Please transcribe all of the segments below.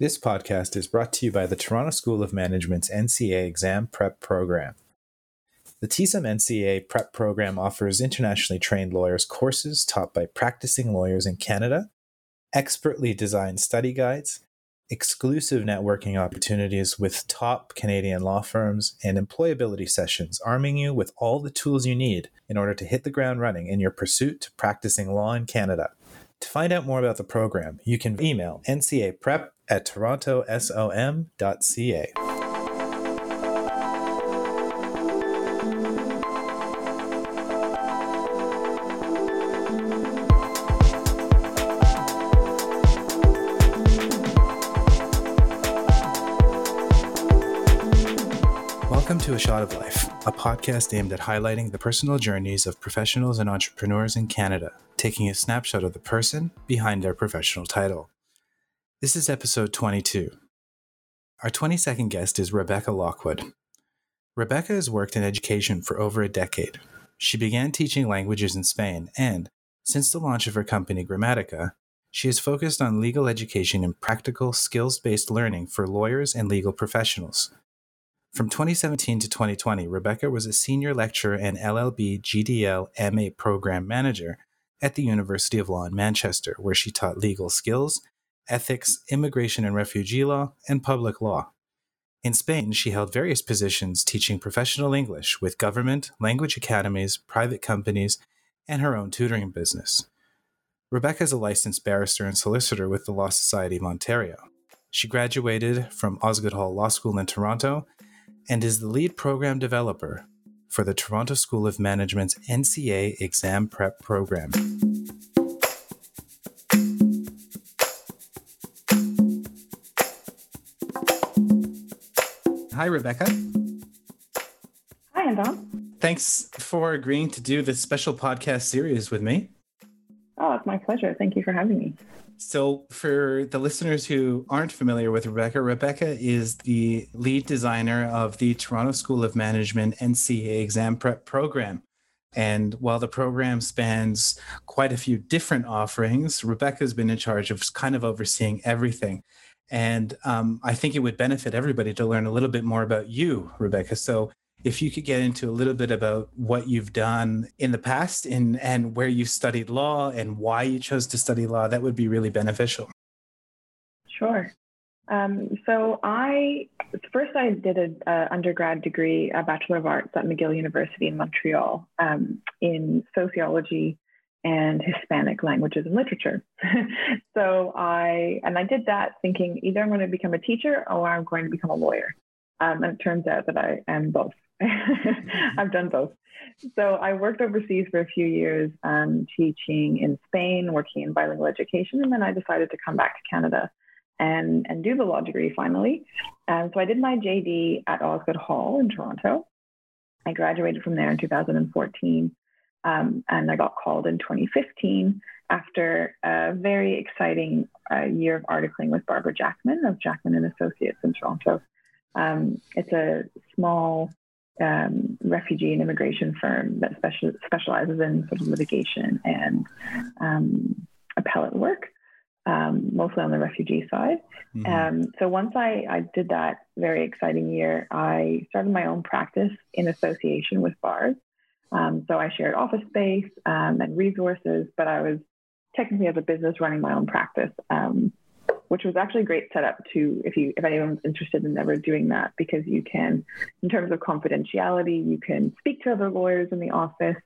This podcast is brought to you by the Toronto School of Management's NCA Exam Prep Program. The TSUM NCA Prep Program offers internationally trained lawyers courses taught by practicing lawyers in Canada, expertly designed study guides, exclusive networking opportunities with top Canadian law firms, and employability sessions, arming you with all the tools you need in order to hit the ground running in your pursuit to practicing law in Canada. To find out more about the program, you can email ncaprep at torontosom.ca. A Shot of Life, a podcast aimed at highlighting the personal journeys of professionals and entrepreneurs in Canada, taking a snapshot of the person behind their professional title. This is episode 22. Our 22nd guest is Rebecca Lockwood. Rebecca has worked in education for over a decade. She began teaching languages in Spain, and since the launch of her company Grammatica, she has focused on legal education and practical, skills based learning for lawyers and legal professionals. From 2017 to 2020, Rebecca was a senior lecturer and LLB GDL MA program manager at the University of Law in Manchester, where she taught legal skills, ethics, immigration and refugee law, and public law. In Spain, she held various positions teaching professional English with government, language academies, private companies, and her own tutoring business. Rebecca is a licensed barrister and solicitor with the Law Society of Ontario. She graduated from Osgoode Hall Law School in Toronto and is the lead program developer for the Toronto School of Management's NCA exam prep program. Hi, Rebecca. Hi, Anton. Thanks for agreeing to do this special podcast series with me. Oh, it's my pleasure. Thank you for having me. So, for the listeners who aren't familiar with Rebecca, Rebecca is the lead designer of the Toronto School of Management NCA exam prep program. And while the program spans quite a few different offerings, Rebecca's been in charge of kind of overseeing everything. And um, I think it would benefit everybody to learn a little bit more about you, Rebecca. So, if you could get into a little bit about what you've done in the past and, and where you studied law and why you chose to study law, that would be really beneficial. Sure. Um, so I first I did an undergrad degree, a Bachelor of Arts at McGill University in Montreal um, in sociology and Hispanic languages and literature. so I and I did that thinking either I'm going to become a teacher or I'm going to become a lawyer. Um, and it turns out that I am both. I've done both. So I worked overseas for a few years, um, teaching in Spain, working in bilingual education, and then I decided to come back to Canada and and do the law degree finally. Um, so I did my JD at Osgoode Hall in Toronto. I graduated from there in 2014, um, and I got called in 2015 after a very exciting uh, year of articling with Barbara Jackman of Jackman and Associates in Toronto. Um, it's a small um, refugee and immigration firm that special, specializes in sort of litigation and um, appellate work, um, mostly on the refugee side. Mm-hmm. Um, so once I, I did that very exciting year, I started my own practice in association with Barb's. Um, so I shared office space um, and resources, but I was technically as a business running my own practice which was actually a great setup to if you if anyone's interested in ever doing that because you can in terms of confidentiality you can speak to other lawyers in the office.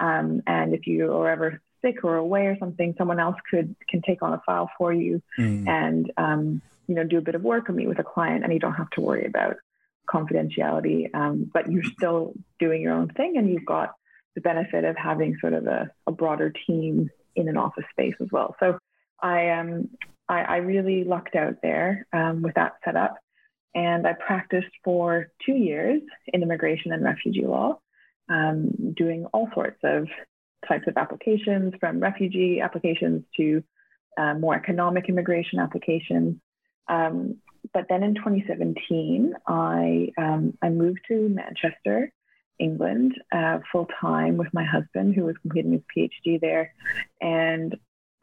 Um, and if you are ever sick or away or something someone else could can take on a file for you mm. and um, you know do a bit of work or meet with a client and you don't have to worry about confidentiality. Um, but you're still doing your own thing and you've got the benefit of having sort of a, a broader team in an office space as well. So I um, I, I really lucked out there um, with that setup. And I practiced for two years in immigration and refugee law, um, doing all sorts of types of applications, from refugee applications to uh, more economic immigration applications. Um, but then in 2017, I, um, I moved to Manchester, England, uh, full time with my husband, who was completing his PhD there. And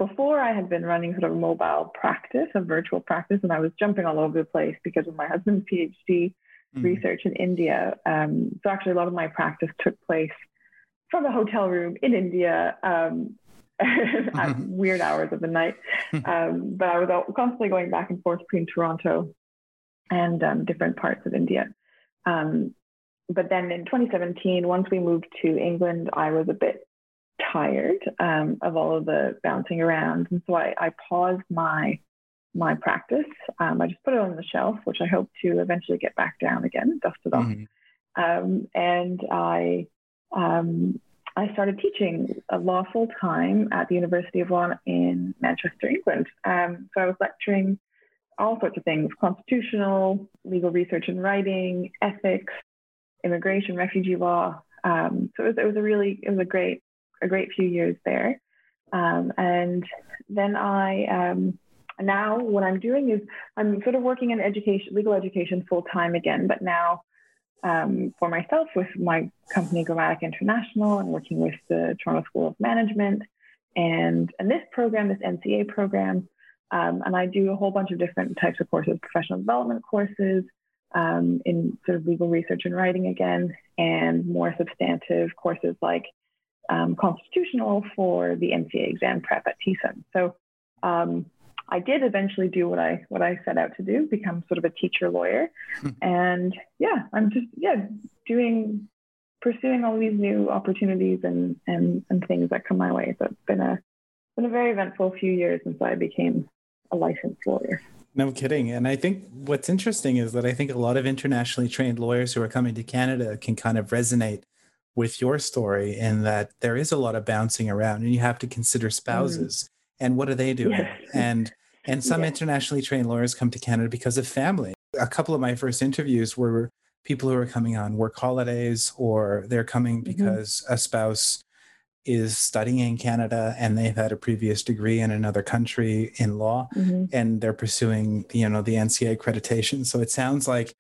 before I had been running sort of mobile practice, a virtual practice, and I was jumping all over the place because of my husband's PhD mm-hmm. research in India. Um, so actually, a lot of my practice took place from a hotel room in India um, at mm-hmm. weird hours of the night. Um, but I was constantly going back and forth between Toronto and um, different parts of India. Um, but then in 2017, once we moved to England, I was a bit tired um, of all of the bouncing around, and so I, I paused my my practice. Um, I just put it on the shelf, which I hope to eventually get back down again, dust it off. Mm-hmm. Um, and I um, I started teaching a law full time at the University of Law in Manchester, England. Um, so I was lecturing all sorts of things: constitutional, legal research and writing, ethics, immigration, refugee law. Um, so it was, it was a really it was a great a great few years there. Um, and then I um, now what I'm doing is I'm sort of working in education, legal education full time again, but now um, for myself with my company Grammatica International and working with the Toronto School of Management and and this program, this NCA program, um, and I do a whole bunch of different types of courses, professional development courses, um, in sort of legal research and writing again, and more substantive courses like um, constitutional for the NCA exam prep at TSUM. So um, I did eventually do what I what I set out to do, become sort of a teacher lawyer, hmm. and yeah, I'm just yeah doing pursuing all these new opportunities and and and things that come my way. So it's been a been a very eventful few years since I became a licensed lawyer. No kidding. And I think what's interesting is that I think a lot of internationally trained lawyers who are coming to Canada can kind of resonate with your story in that there is a lot of bouncing around and you have to consider mm-hmm. spouses mm. and what are they doing? And and some internationally trained lawyers come to Canada because of family. A couple of my first interviews were people who are coming on work holidays or they're coming mm-hmm. because mm-hmm. a spouse is studying in Canada and they've had a previous degree in another country in law mm-hmm. and they're pursuing you know the NCA accreditation. So it sounds like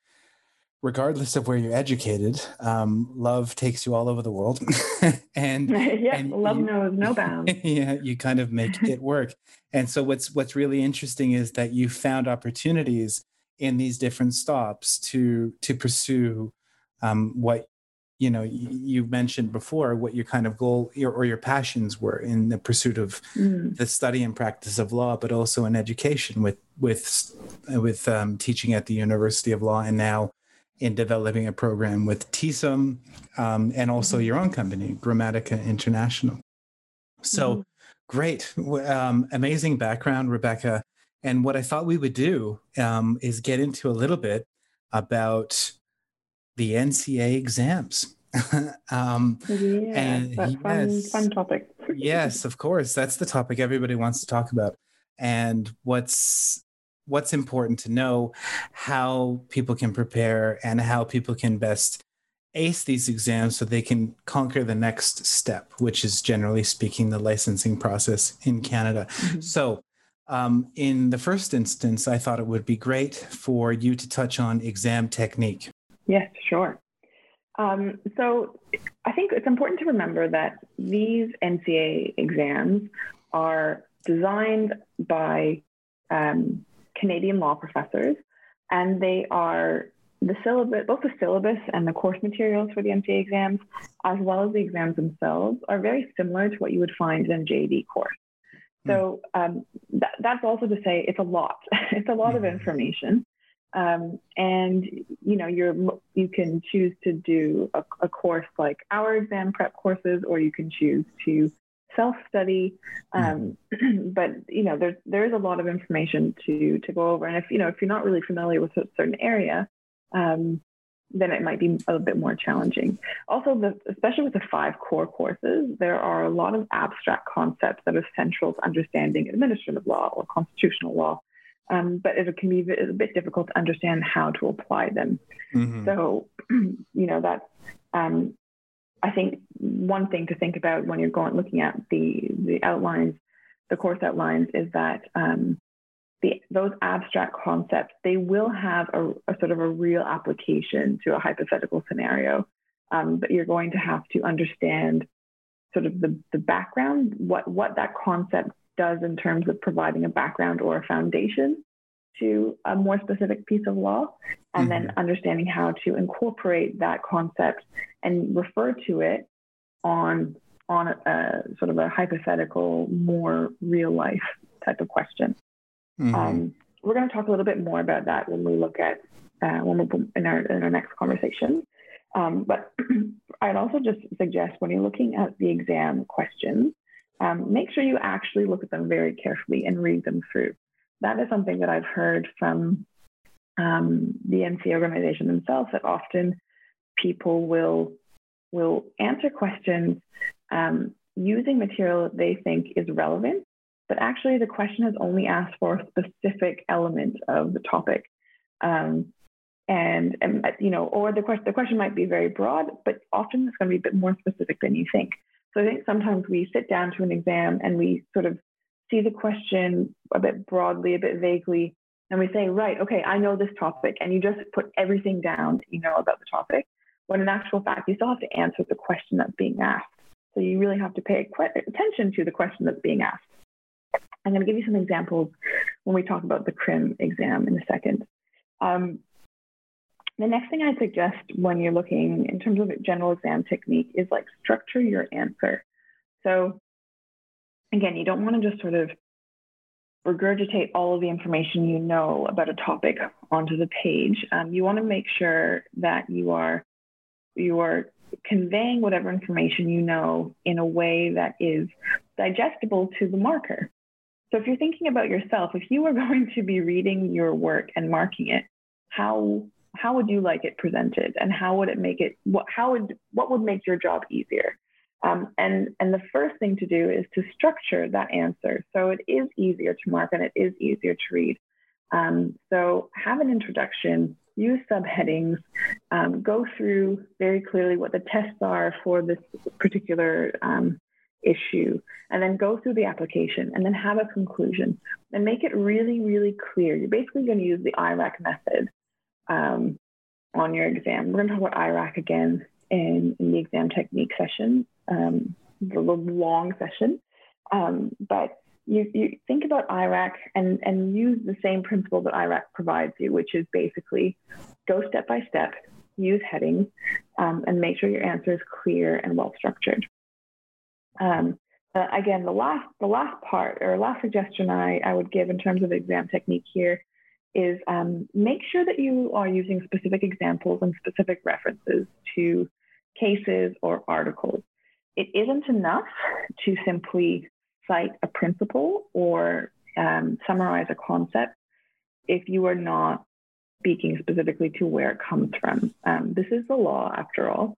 regardless of where you're educated, um, love takes you all over the world. and yeah, and love you, knows no bounds. yeah, you kind of make it work. And so what's what's really interesting is that you found opportunities in these different stops to to pursue um, what you know you mentioned before what your kind of goal or your passions were in the pursuit of mm. the study and practice of law but also in education with with with um, teaching at the university of law and now in developing a program with TSUM um, and also mm-hmm. your own company, Grammatica International. So mm-hmm. great, um, amazing background, Rebecca. And what I thought we would do um, is get into a little bit about the NCA exams. um, yeah, and yes, fun, fun topic. yes, of course. That's the topic everybody wants to talk about. And what's what's important to know, how people can prepare, and how people can best ace these exams so they can conquer the next step, which is generally speaking the licensing process in Canada. Mm-hmm. So, um, in the first instance, I thought it would be great for you to touch on exam technique. Yes, sure. Um, so, I think it's important to remember that these NCA exams are designed by um, Canadian law professors, and they are the syllabus, both the syllabus and the course materials for the NCA exams, as well as the exams themselves, are very similar to what you would find in a JD course. So um, that, that's also to say it's a lot. it's a lot of mm-hmm. information, um, and you know you're you can choose to do a, a course like our exam prep courses, or you can choose to self study. Um, but you know, there's there is a lot of information to to go over, and if you know if you're not really familiar with a certain area, um, then it might be a bit more challenging. Also, the, especially with the five core courses, there are a lot of abstract concepts that are central to understanding administrative law or constitutional law. Um, but it can be a bit difficult to understand how to apply them. Mm-hmm. So, you know, that's um, I think one thing to think about when you're going looking at the the outlines, the course outlines, is that um, the, those abstract concepts they will have a, a, sort of a real application to a hypothetical scenario, um, but you're going to have to understand sort of the, the background, what what that concept does in terms of providing a background or a foundation to a more specific piece of law, and mm-hmm. then understanding how to incorporate that concept and refer to it on on a, sort of a hypothetical, more real life type of question. Mm-hmm. Um, we're going to talk a little bit more about that when we look at uh, when we in our in our next conversation. Um, but I'd also just suggest when you're looking at the exam questions, um, make sure you actually look at them very carefully and read them through. That is something that I've heard from um, the NC organization themselves that often people will will answer questions um, using material that they think is relevant, but actually the question is only asked for a specific element of the topic. Um, and, and you know, or the question the question might be very broad, but often it's going to be a bit more specific than you think. So I think sometimes we sit down to an exam and we sort of see the question a bit broadly, a bit vaguely, and we say, right, okay, I know this topic, and you just put everything down that you know about the topic. When in actual fact, you still have to answer the question that's being asked. So you really have to pay attention to the question that's being asked. I'm going to give you some examples when we talk about the CRIM exam in a second. Um, the next thing I suggest when you're looking in terms of general exam technique is like structure your answer. So again, you don't want to just sort of regurgitate all of the information you know about a topic onto the page. Um, you want to make sure that you are you are conveying whatever information you know in a way that is digestible to the marker. So if you're thinking about yourself, if you were going to be reading your work and marking it, how how would you like it presented and how would it make it what how would what would make your job easier? Um, and and the first thing to do is to structure that answer so it is easier to mark and it is easier to read. Um, so have an introduction use subheadings, um, go through very clearly what the tests are for this particular um, issue, and then go through the application and then have a conclusion and make it really, really clear. You're basically going to use the IRAC method um, on your exam. We're going to talk about IRAC again in, in the exam technique session, um, the long session. Um, but you, you think about IRAC and, and use the same principle that IRAC provides you, which is basically go step by step, use headings, um, and make sure your answer is clear and well structured. Um, uh, again, the last the last part or last suggestion I, I would give in terms of exam technique here is um, make sure that you are using specific examples and specific references to cases or articles. It isn't enough to simply cite a principle or um, summarize a concept if you are not speaking specifically to where it comes from. Um, this is the law, after all.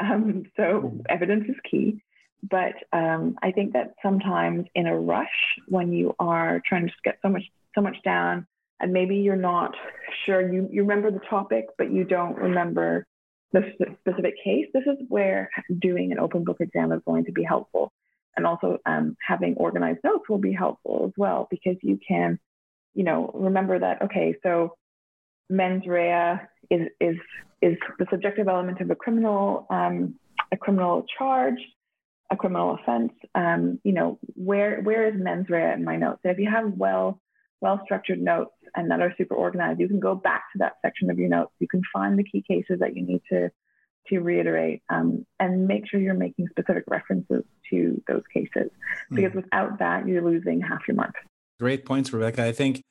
Um, so mm-hmm. evidence is key. But um, I think that sometimes in a rush, when you are trying to just get so much so much down, and maybe you're not sure you, you remember the topic, but you don't remember the specific case, this is where doing an open book exam is going to be helpful and also um, having organized notes will be helpful as well because you can, you know, remember that okay, so mens rea is is is the subjective element of a criminal um, a criminal charge, a criminal offense. Um, you know, where where is mens rea in my notes? And if you have well well structured notes and that are super organized, you can go back to that section of your notes. You can find the key cases that you need to to reiterate um, and make sure you're making specific references to those cases because mm. without that you're losing half your marks great points rebecca i think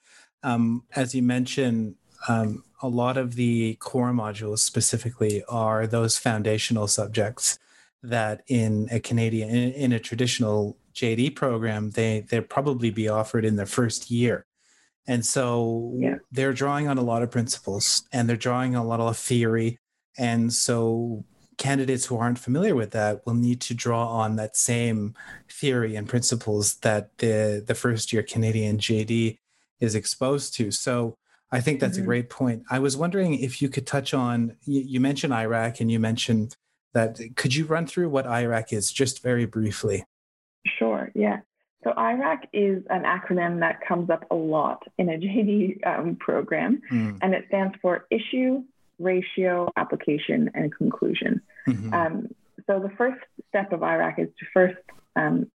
um, as you mentioned um, a lot of the core modules specifically are those foundational subjects that in a canadian in, in a traditional jd program they they probably be offered in the first year and so yeah. they're drawing on a lot of principles and they're drawing on a lot of theory and so candidates who aren't familiar with that will need to draw on that same theory and principles that the, the first year Canadian JD is exposed to. So I think that's mm-hmm. a great point. I was wondering if you could touch on, you, you mentioned IRAC and you mentioned that. Could you run through what IRAC is just very briefly? Sure, yeah. So IRAC is an acronym that comes up a lot in a JD um, program, mm. and it stands for Issue, ratio, application, and conclusion. Mm-hmm. Um, so the first step of IRAC is to first um,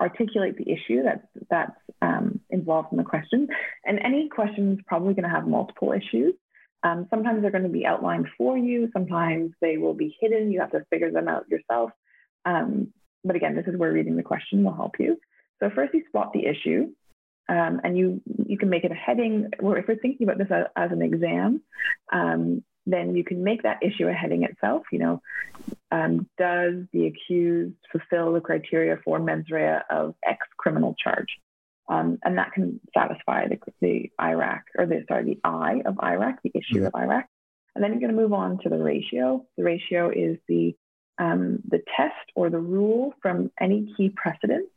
articulate the issue that's that's um, involved in the question. And any question is probably going to have multiple issues. Um, sometimes they're going to be outlined for you. Sometimes they will be hidden. You have to figure them out yourself. Um, but again, this is where reading the question will help you. So first, you spot the issue, um, and you you can make it a heading. Or if you're thinking about this as, as an exam, um, then you can make that issue a heading itself. You know, um, does the accused fulfill the criteria for mens rea of X criminal charge? Um, and that can satisfy the, the IRAC or the sorry the I of IRAC, the issue mm-hmm. of IRAC. And then you're going to move on to the ratio. The ratio is the um, the test or the rule from any key precedent.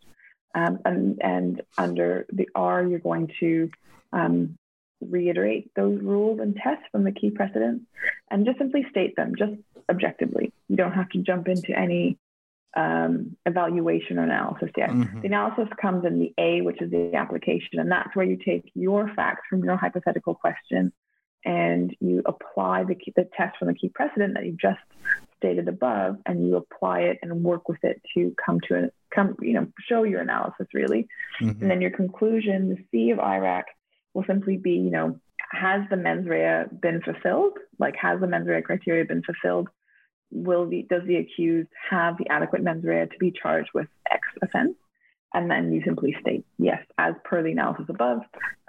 Um, and, and under the R, you're going to um, reiterate those rules and tests from the key precedents and just simply state them, just objectively. You don't have to jump into any um, evaluation or analysis yet. Mm-hmm. The analysis comes in the A, which is the application, and that's where you take your facts from your hypothetical question and you apply the, the test from the key precedent that you just stated above, and you apply it and work with it to come to a come, you know, show your analysis really, mm-hmm. and then your conclusion, the C of IRAC, will simply be, you know, has the mens rea been fulfilled? Like, has the mens rea criteria been fulfilled? will the does the accused have the adequate mens rea to be charged with X offense? And then you simply state yes, as per the analysis above,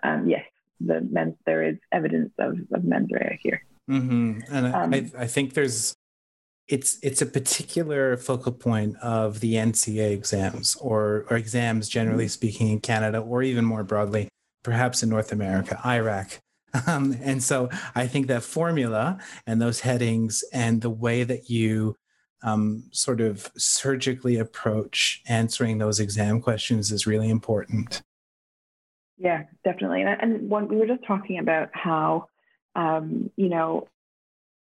um, yes, the mens there is evidence of, of mens rea here. Mm-hmm. And um, I, I think there's it's it's a particular focal point of the NCA exams or or exams generally mm-hmm. speaking in Canada or even more broadly, perhaps in North America, IRAC. Um, and so I think that formula and those headings and the way that you um, sort of surgically approach answering those exam questions is really important. Yeah, definitely. And, and we were just talking about how, um, you know,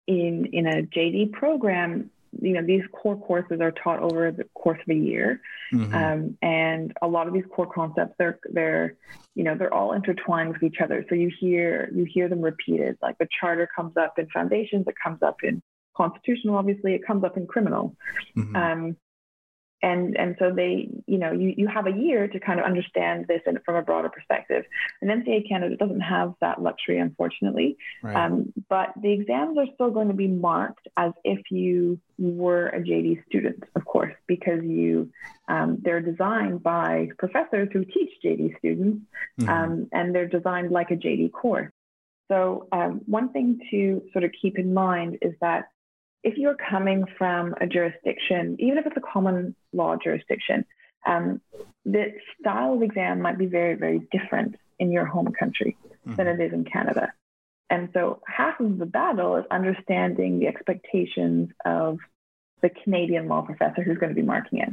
in in a JD program, you know these core courses are taught over the course of a year mm-hmm. um, and a lot of these core concepts they're they're you know they're all intertwined with each other so you hear you hear them repeated like the charter comes up in foundations it comes up in constitutional obviously it comes up in criminal mm-hmm. um, and and so they you know you, you have a year to kind of understand this and from a broader perspective and NCA Canada doesn't have that luxury unfortunately right. um, but the exams are still going to be marked as if you were a JD student of course because you um, they're designed by professors who teach JD students mm-hmm. um, and they're designed like a JD course so um, one thing to sort of keep in mind is that if you're coming from a jurisdiction, even if it's a common law jurisdiction, um, the style of exam might be very, very different in your home country mm-hmm. than it is in Canada. And so half of the battle is understanding the expectations of the Canadian law professor who's going to be marking it.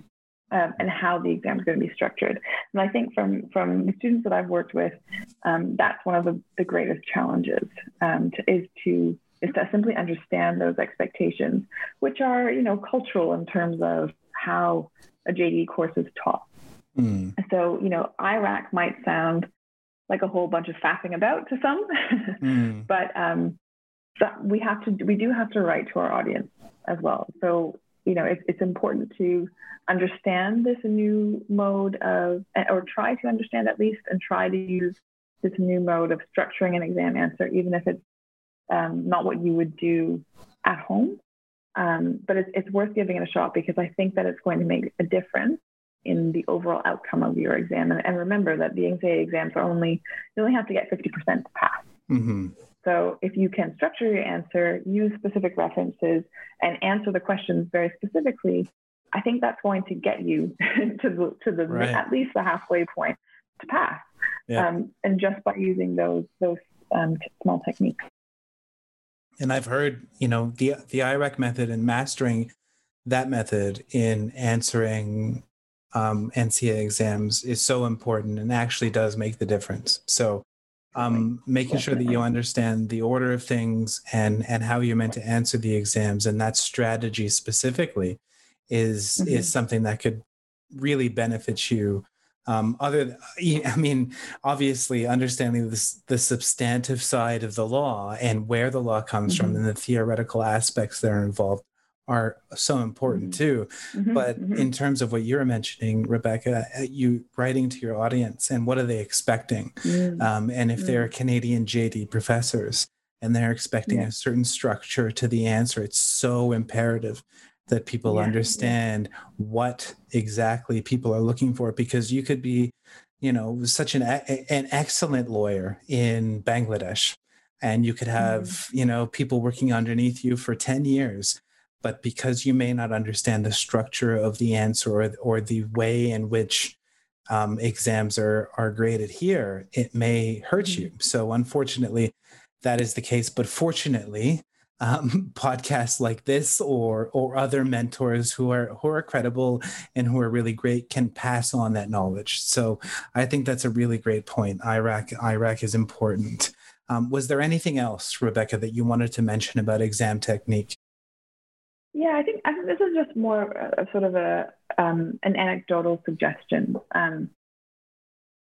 Um, and how the exam is going to be structured. And I think from from the students that I've worked with, um, that's one of the, the greatest challenges um, to, is to is to simply understand those expectations, which are, you know, cultural in terms of how a JD course is taught. Mm. So, you know, IRAC might sound like a whole bunch of faffing about to some, mm. but um, so we have to, we do have to write to our audience as well. So, you know, it's, it's important to understand this new mode of, or try to understand at least, and try to use this new mode of structuring an exam answer, even if it's um, not what you would do at home. Um, but it's, it's worth giving it a shot because I think that it's going to make a difference in the overall outcome of your exam. And, and remember that the NCA exams are only, you only have to get 50% to pass. Mm-hmm. So if you can structure your answer, use specific references, and answer the questions very specifically, I think that's going to get you to the, to the right. at least the halfway point to pass. Yeah. Um, and just by using those those um, small techniques and I've heard, you know, the the IRAC method and mastering that method in answering um, NCA exams is so important and actually does make the difference. So, um, making sure that you understand the order of things and and how you're meant to answer the exams and that strategy specifically is mm-hmm. is something that could really benefit you um, other i mean obviously understanding this the substantive side of the law and where the law comes mm-hmm. from and the theoretical aspects that are involved are so important mm-hmm. too. Mm-hmm, but mm-hmm. in terms of what you're mentioning, Rebecca, uh, you writing to your audience and what are they expecting? Mm. Um, and if they're mm. Canadian JD professors and they're expecting yeah. a certain structure to the answer, it's so imperative that people yeah, understand what exactly people are looking for because you could be you know such an an excellent lawyer in Bangladesh and you could have mm-hmm. you know people working underneath you for 10 years but because you may not understand the structure of the answer or, or the way in which um, exams are are graded here, it may hurt you. Mm-hmm. So unfortunately, that is the case. But fortunately, um, podcasts like this or or other mentors who are who are credible and who are really great can pass on that knowledge. So I think that's a really great point. IRAC IRAC is important. Um, was there anything else, Rebecca, that you wanted to mention about exam technique? Yeah, I think I think this is just more of sort of a um, an anecdotal suggestion. Um,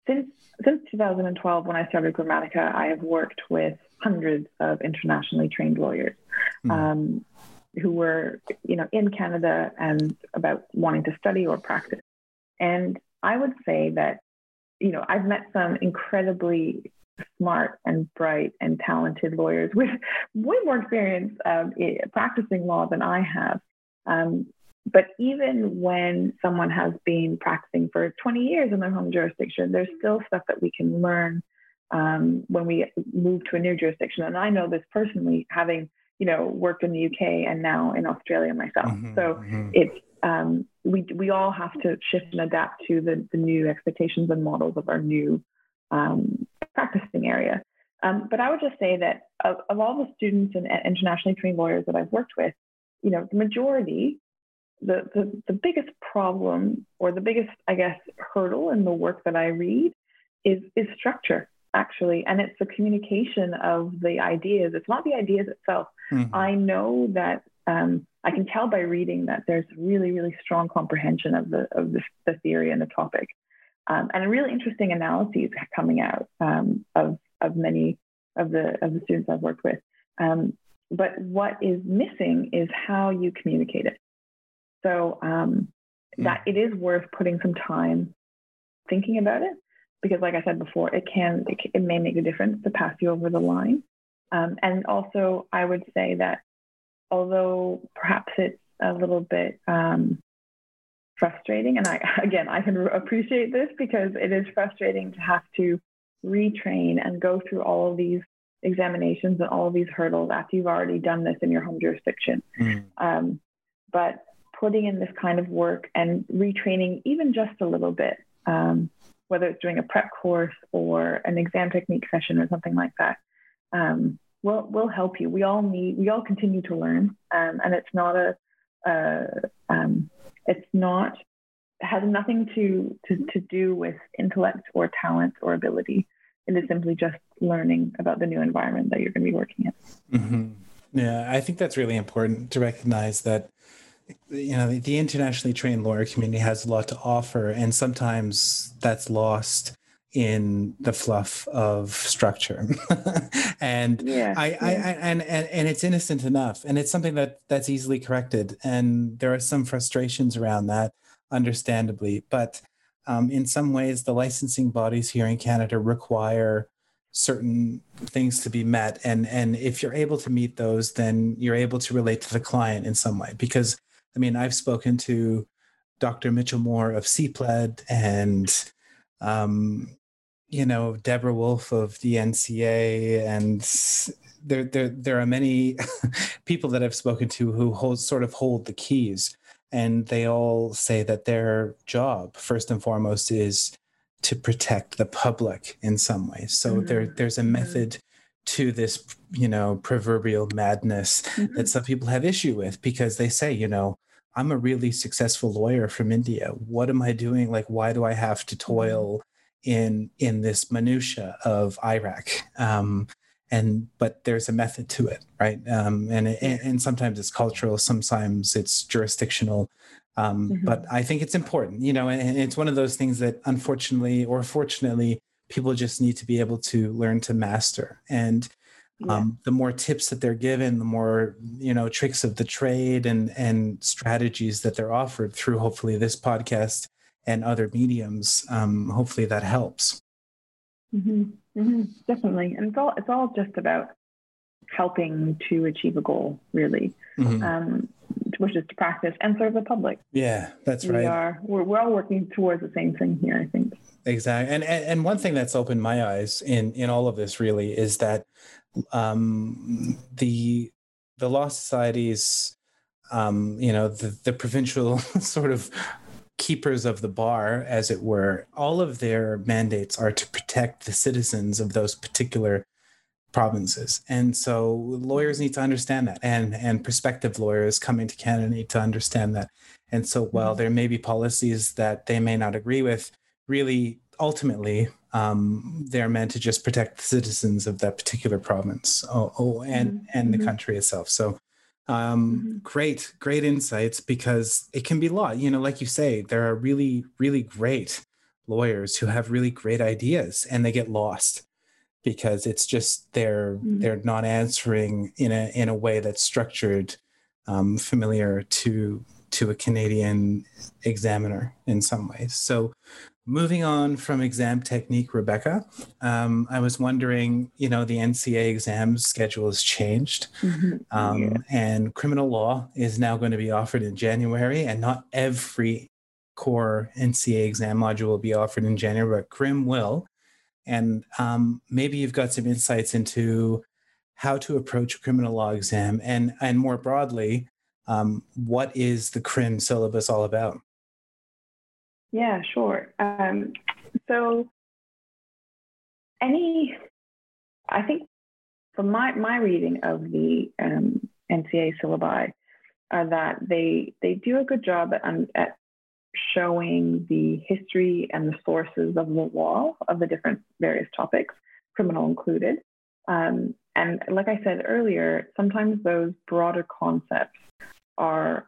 since since 2012, when I started Grammatica, I have worked with hundreds of internationally trained lawyers mm. um, who were, you know, in Canada and about wanting to study or practice. And I would say that, you know, I've met some incredibly smart and bright and talented lawyers with way more experience um, practicing law than I have. Um, but even when someone has been practicing for 20 years in their home jurisdiction, there's still stuff that we can learn um, when we move to a new jurisdiction. And I know this personally, having you know worked in the UK and now in Australia myself. Mm-hmm, so mm-hmm. it's um, we we all have to shift and adapt to the, the new expectations and models of our new um, practicing area. Um, but I would just say that of, of all the students and internationally trained lawyers that I've worked with, you know, the majority, the, the, the biggest problem or the biggest, I guess, hurdle in the work that I read is, is structure, actually. And it's the communication of the ideas. It's not the ideas itself. Mm-hmm. I know that um, I can tell by reading that there's really, really strong comprehension of the of the, the theory and the topic um, and really interesting analyses coming out um, of, of many of the, of the students I've worked with. Um, but what is missing is how you communicate it. So um, mm. that it is worth putting some time thinking about it because, like I said before, it can it, it may make a difference to pass you over the line. Um, and also, I would say that although perhaps it's a little bit um, frustrating. And I, again, I can appreciate this because it is frustrating to have to retrain and go through all of these examinations and all of these hurdles after you've already done this in your home jurisdiction. Mm. Um, but putting in this kind of work and retraining even just a little bit, um, whether it's doing a prep course or an exam technique session or something like that, um, will will help you. We all need, we all continue to learn, um, and it's not a, a um, it's not has nothing to, to, to do with intellect or talent or ability. It is simply just learning about the new environment that you're going to be working in. Mm-hmm. Yeah, I think that's really important to recognize that you know the, internationally trained lawyer community has a lot to offer, and sometimes that's lost in the fluff of structure and yeah, I. I, I, and, and and it's innocent enough and it's something that that's easily corrected and there are some frustrations around that understandably but um, in some ways the licensing bodies here in canada require certain things to be met and and if you're able to meet those then you're able to relate to the client in some way because i mean i've spoken to dr mitchell moore of cpled and um, you know Deborah Wolfe of the NCA, and there there there are many people that I've spoken to who hold sort of hold the keys, and they all say that their job first and foremost is to protect the public in some way. So mm-hmm. there there's a mm-hmm. method to this you know proverbial madness mm-hmm. that some people have issue with because they say you know I'm a really successful lawyer from India. What am I doing? Like, why do I have to mm-hmm. toil in in this minutia of IRAC Um, and but there's a method to it, right? Um, and, it, and sometimes it's cultural, sometimes it's jurisdictional. Um, mm-hmm. But I think it's important, you know, and it's one of those things that unfortunately or fortunately people just need to be able to learn to master. And yeah. um, the more tips that they're given, the more you know tricks of the trade and and strategies that they're offered through hopefully this podcast and other mediums. Um, hopefully that helps. Mm-hmm. Mm-hmm. Definitely, and it's all it's all just about helping to achieve a goal, really, mm-hmm. um, which is to practice and serve the public. Yeah, that's we right. We are we're, we're all working towards the same thing here, I think. Exactly, and, and and one thing that's opened my eyes in in all of this really is that um, the the law societies, um, you know, the the provincial sort of keepers of the bar, as it were, all of their mandates are to protect the citizens of those particular provinces. And so lawyers need to understand that and and prospective lawyers coming to Canada need to understand that. And so while mm-hmm. there may be policies that they may not agree with, really ultimately um, they're meant to just protect the citizens of that particular province oh, oh and mm-hmm. and the mm-hmm. country itself. So um, mm-hmm. great, great insights because it can be a lot. You know, like you say, there are really, really great lawyers who have really great ideas and they get lost because it's just they're mm-hmm. they're not answering in a in a way that's structured um, familiar to to a Canadian examiner in some ways. So moving on from exam technique, Rebecca, um, I was wondering, you know, the NCA exam schedule has changed, mm-hmm. um, yeah. and criminal law is now going to be offered in January, and not every core NCA exam module will be offered in January, but CRIM will. And um, maybe you've got some insights into how to approach a criminal law exam and, and more broadly, um, what is the CRIM syllabus all about? Yeah, sure. Um, so, any, I think from my, my reading of the um, NCA syllabi, are that they they do a good job at, at showing the history and the sources of the law of the different various topics, criminal included. Um, and like I said earlier, sometimes those broader concepts are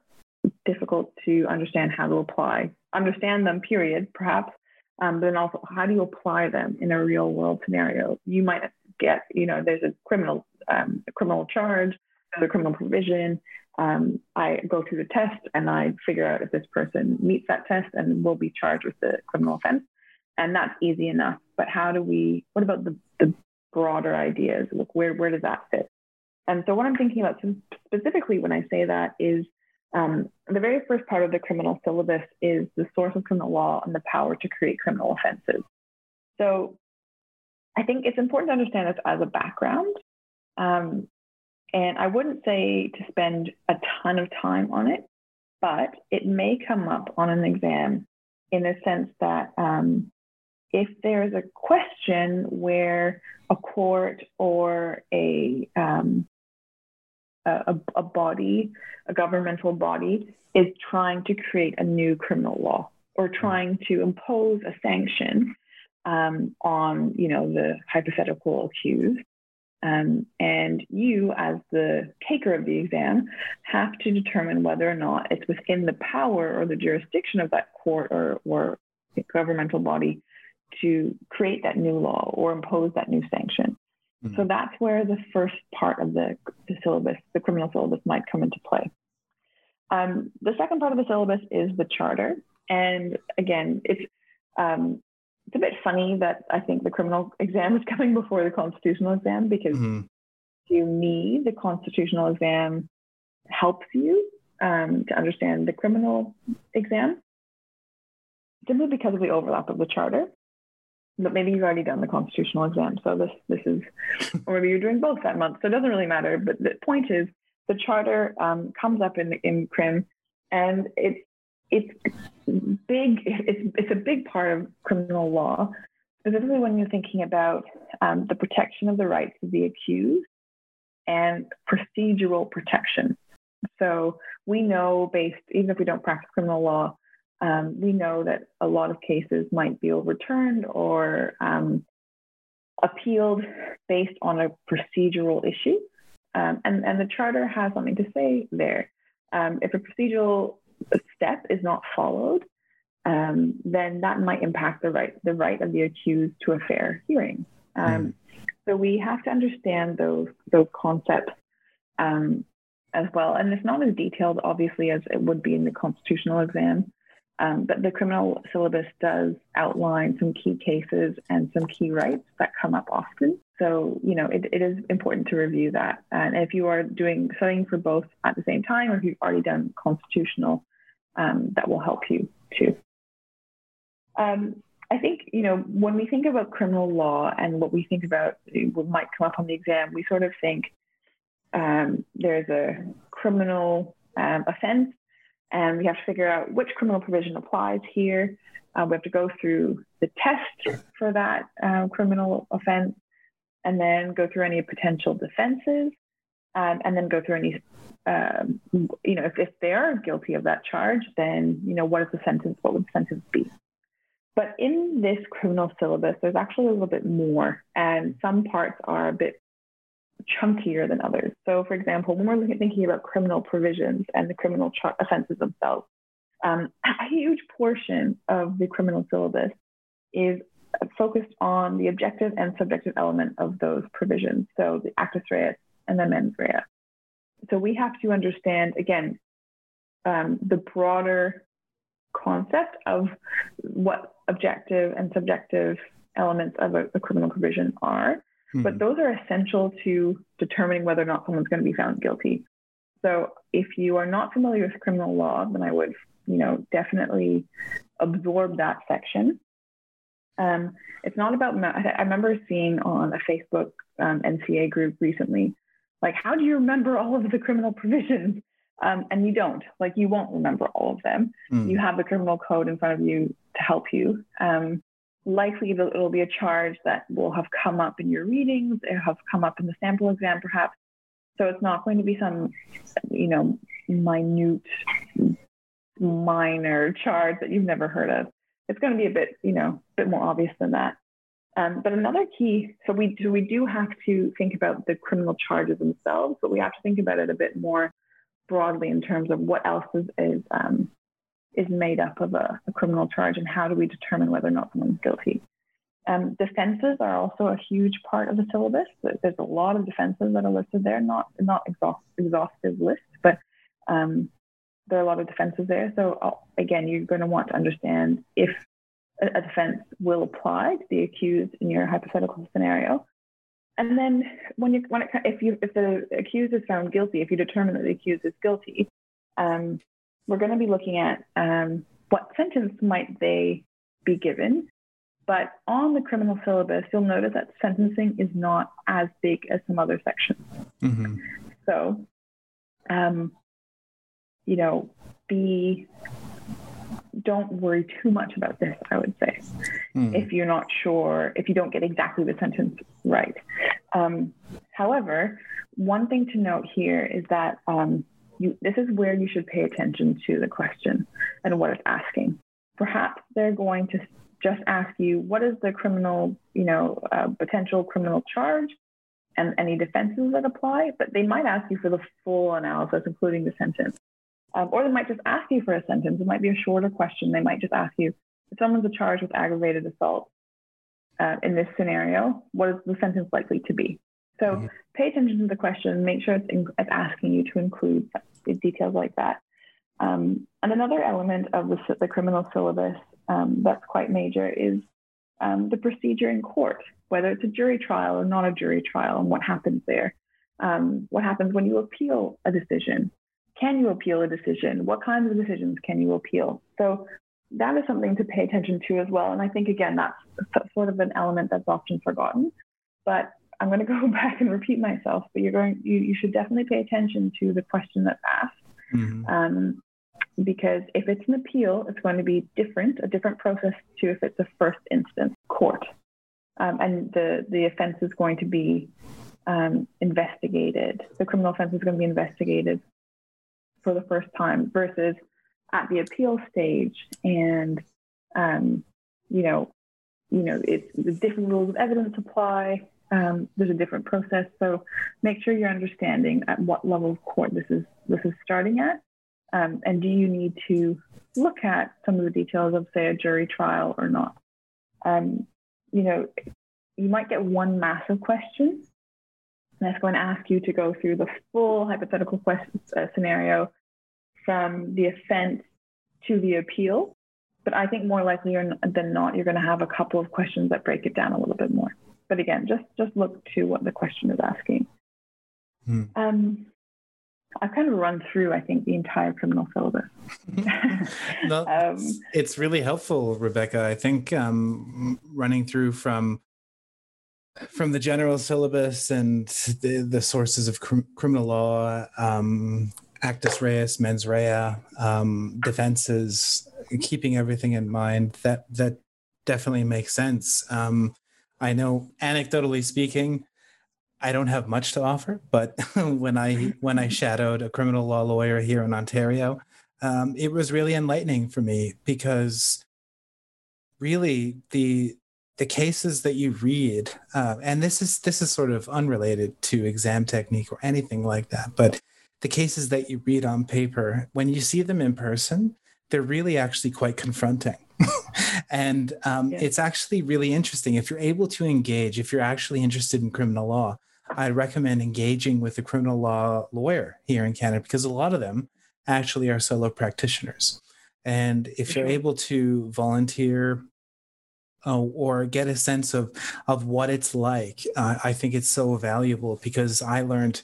difficult to understand how to apply. Understand them, period, perhaps, um, but then also how do you apply them in a real world scenario? You might get, you know, there's a criminal um, a criminal charge, there's a criminal provision, um, I go through the test and I figure out if this person meets that test and will be charged with the criminal offense. And that's easy enough. But how do we, what about the, the broader ideas? Look, where, where does that fit? And so what I'm thinking about specifically when I say that is um, the very first part of the criminal syllabus is the source of criminal law and the power to create criminal offenses. So I think it's important to understand this as a background. Um, and I wouldn't say to spend a ton of time on it, but it may come up on an exam in the sense that um, if there's a question where a court or a, um, a, a body, a governmental body, is trying to create a new criminal law or trying to impose a sanction um, on, you know, the hypothetical accused, um, and you, as the taker of the exam, have to determine whether or not it's within the power or the jurisdiction of that court or, or governmental body to create that new law or impose that new sanction. Mm-hmm. So that's where the first part of the, the, syllabus, the criminal syllabus, might come into play. Um, the second part of the syllabus is the charter. And again, it's um, it's a bit funny that I think the criminal exam is coming before the constitutional exam because mm-hmm. to me, the constitutional exam helps you um, to understand the criminal exam simply because of the overlap of the charter. But maybe you've already done the constitutional exam, so this this is, or maybe you're doing both that month. So it doesn't really matter. But the point is, the charter um, comes up in in crim, and it's it's big. It's it's a big part of criminal law, specifically when you're thinking about um, the protection of the rights of the accused and procedural protection. So we know, based even if we don't practice criminal law, um, we know that a lot of cases might be overturned or um, appealed based on a procedural issue. Um, and, and the charter has something to say there. Um, if a procedural step is not followed, um, then that might impact the right the right of the accused to a fair hearing. Um, mm. So we have to understand those those concepts um, as well. And it's not as detailed, obviously, as it would be in the constitutional exam. Um, but the criminal syllabus does outline some key cases and some key rights that come up often. So, you know, it, it is important to review that. And if you are doing studying for both at the same time, or if you've already done constitutional, um, that will help you too. Um, I think, you know, when we think about criminal law and what we think about what might come up on the exam, we sort of think um, there's a criminal um, offense and we have to figure out which criminal provision applies here. Uh, we have to go through the test for that uh, criminal offense and then go through any potential defenses um, and then go through any um, you know if, if they are guilty of that charge then you know what is the sentence what would the sentence be but in this criminal syllabus there's actually a little bit more and some parts are a bit chunkier than others. So for example when we're thinking about criminal provisions and the criminal offenses themselves um, a huge portion of the criminal syllabus is focused on the objective and subjective element of those provisions. So the actus reus and the mens rea. So we have to understand again um, the broader concept of what objective and subjective elements of a, a criminal provision are mm-hmm. but those are essential to determining whether or not someone's going to be found guilty so if you are not familiar with criminal law then i would you know definitely absorb that section um, it's not about i remember seeing on a facebook um, nca group recently like, how do you remember all of the criminal provisions? Um, and you don't, like, you won't remember all of them. Mm. You have the criminal code in front of you to help you. Um, likely it'll be a charge that will have come up in your readings, it have come up in the sample exam, perhaps. So it's not going to be some, you know, minute, minor charge that you've never heard of. It's going to be a bit, you know, a bit more obvious than that. Um, but another key, so we do, we do have to think about the criminal charges themselves, but we have to think about it a bit more broadly in terms of what else is is, um, is made up of a, a, criminal charge and how do we determine whether or not someone's guilty. Um, defenses are also a huge part of the syllabus. There's a lot of defenses that are listed there, not not exhaust, exhaustive list, but um, there are a lot of defenses there. So uh, again, you're going to want to understand if a defense will apply to the accused in your hypothetical scenario. And then when you when it, if you if the accused is found guilty, if you determine that the accused is guilty, um, we're going to be looking at um, what sentence might they be given. But on the criminal syllabus, you'll notice that sentencing is not as big as some other sections. Mm-hmm. So, um, you know, be don't worry too much about this, I would say, mm. if you're not sure, if you don't get exactly the sentence right. Um, however, one thing to note here is that um, you, this is where you should pay attention to the question and what it's asking. Perhaps they're going to just ask you, what is the criminal, you know, uh, potential criminal charge and any defenses that apply, but they might ask you for the full analysis, including the sentence. Um, or they might just ask you for a sentence. It might be a shorter question. They might just ask you if someone's charged with aggravated assault uh, in this scenario, what is the sentence likely to be? So mm-hmm. pay attention to the question. Make sure it's, in, it's, asking you to include details like that. Um, and another element of the, the criminal syllabus um, that's quite major is um, the procedure in court, whether it's a jury trial or not a jury trial, and what happens there. Um, what happens when you appeal a decision? Can you appeal a decision? What kinds of decisions can you appeal? So that is something to pay attention to as well. And I think, again, that's sort of an element that's often forgotten. But I'm going to go back and repeat myself, but you're going, you, you should definitely pay attention to the question that's asked. Mm-hmm. Um, because if it's an appeal, it's going to be different, a different process to if it's a first instance court. Um, and the, the offense is going to be um, investigated. The criminal offense is going to be investigated for the first time versus at the appeal stage and um, you know you know it's the different rules of evidence apply um, there's a different process so make sure you're understanding at what level of court this is this is starting at um, and do you need to look at some of the details of say a jury trial or not um, you know you might get one massive question that's going to ask you to go through the full hypothetical question, uh, scenario from the offense to the appeal. But I think more likely than not, you're going to have a couple of questions that break it down a little bit more. But again, just just look to what the question is asking. Hmm. Um, I've kind of run through, I think, the entire criminal syllabus. no, um, it's really helpful, Rebecca. I think um, running through from from the general syllabus and the, the sources of cr- criminal law, um, actus reus, mens rea, um, defenses, keeping everything in mind. That that definitely makes sense. Um, I know, anecdotally speaking, I don't have much to offer, but when I when I shadowed a criminal law lawyer here in Ontario, um, it was really enlightening for me because really the the cases that you read, uh, and this is this is sort of unrelated to exam technique or anything like that, but the cases that you read on paper, when you see them in person, they're really actually quite confronting. and um, yeah. it's actually really interesting if you're able to engage, if you're actually interested in criminal law, I recommend engaging with a criminal law lawyer here in Canada because a lot of them actually are solo practitioners. And if you're able to volunteer uh, or get a sense of of what it's like, uh, I think it's so valuable because I learned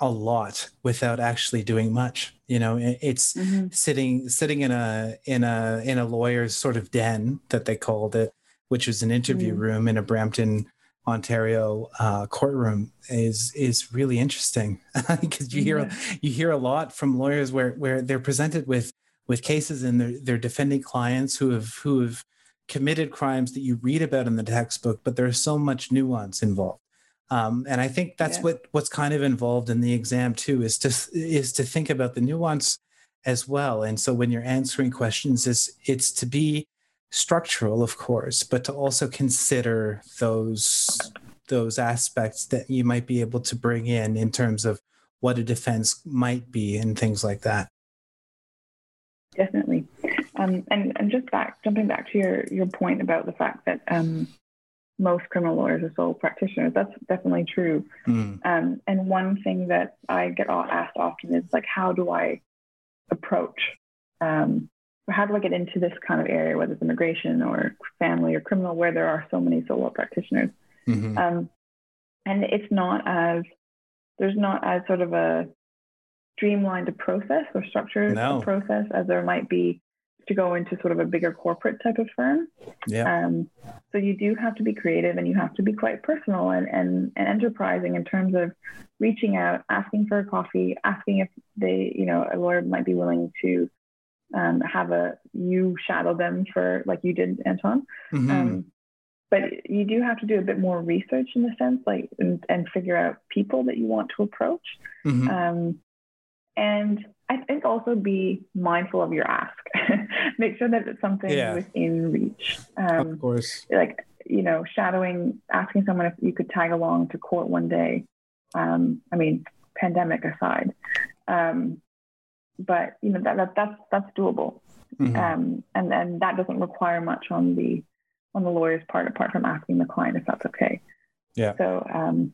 a lot without actually doing much. You know, it's mm-hmm. sitting sitting in a in a in a lawyer's sort of den that they called it, which was an interview mm-hmm. room in a Brampton Ontario uh, courtroom is is really interesting because you hear yeah. you hear a lot from lawyers where where they're presented with with cases and they're they're defending clients who have who have committed crimes that you read about in the textbook, but there's so much nuance involved. Um, and I think that's yeah. what what's kind of involved in the exam too is to is to think about the nuance as well. And so when you're answering questions, is it's to be structural, of course, but to also consider those those aspects that you might be able to bring in in terms of what a defense might be and things like that. Definitely. Um, and, and just back, jumping back to your, your point about the fact that um, most criminal lawyers are sole practitioners, that's definitely true. Mm. Um, and one thing that I get asked often is like, how do I approach um, how do I get into this kind of area, whether it's immigration or family or criminal, where there are so many solo practitioners? Mm-hmm. Um, and it's not as there's not as sort of a streamlined process or structured no. process as there might be to go into sort of a bigger corporate type of firm. Yeah. Um, so you do have to be creative and you have to be quite personal and, and, and enterprising in terms of reaching out, asking for a coffee, asking if they, you know, a lawyer might be willing to um, have a you shadow them for like you did Anton. Mm-hmm. Um, but you do have to do a bit more research in the sense like and, and figure out people that you want to approach. Mm-hmm. Um, and I think also be mindful of your ask. Make sure that it's something yeah. within reach. Um, of course. Like, you know, shadowing, asking someone if you could tag along to court one day. Um, I mean, pandemic aside. Um, but you know that, that that's that's doable, mm-hmm. um, and and that doesn't require much on the on the lawyer's part, apart from asking the client if that's okay. Yeah. So. Um,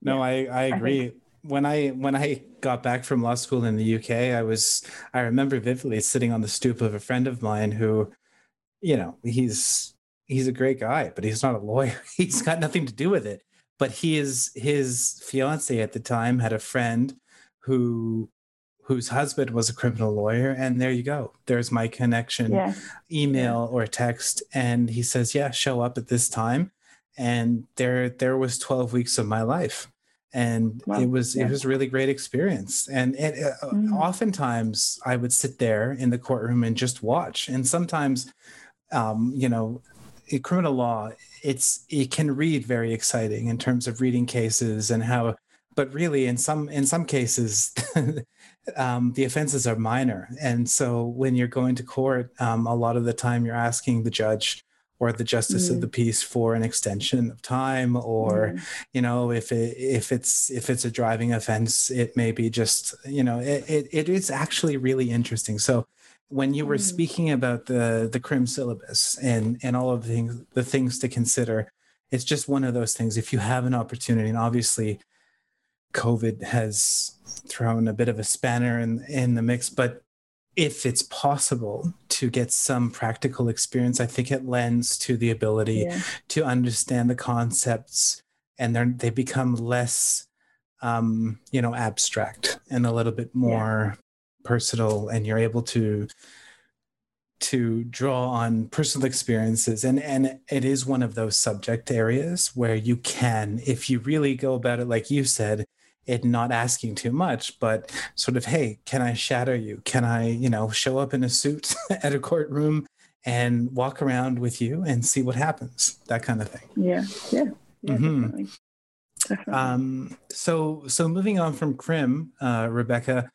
no, yeah, I I agree. I think, when I when I got back from law school in the UK, I was I remember vividly sitting on the stoop of a friend of mine who, you know, he's he's a great guy, but he's not a lawyer. he's got nothing to do with it. But he is his fiance at the time had a friend who whose husband was a criminal lawyer and there you go there's my connection yeah. email or text and he says yeah show up at this time and there there was 12 weeks of my life and wow. it was yeah. it was a really great experience and it, uh, mm. oftentimes i would sit there in the courtroom and just watch and sometimes um, you know criminal law it's it can read very exciting in terms of reading cases and how but really in some in some cases um, the offenses are minor. And so when you're going to court, um, a lot of the time you're asking the judge or the justice mm. of the peace for an extension of time or mm. you know if it if it's if it's a driving offense it may be just you know it, it, it is actually really interesting so when you were mm. speaking about the the crim syllabus and and all of the things the things to consider it's just one of those things. If you have an opportunity, and obviously, COVID has thrown a bit of a spanner in in the mix, but if it's possible to get some practical experience, I think it lends to the ability yeah. to understand the concepts and they become less, um, you know, abstract and a little bit more yeah. personal, and you're able to to draw on personal experiences and and it is one of those subject areas where you can if you really go about it like you said it not asking too much, but sort of, hey, can I shadow you? Can I, you know, show up in a suit at a courtroom and walk around with you and see what happens? That kind of thing. Yeah, yeah, yeah mm-hmm. definitely. definitely. Um, so, so moving on from crim, uh, Rebecca,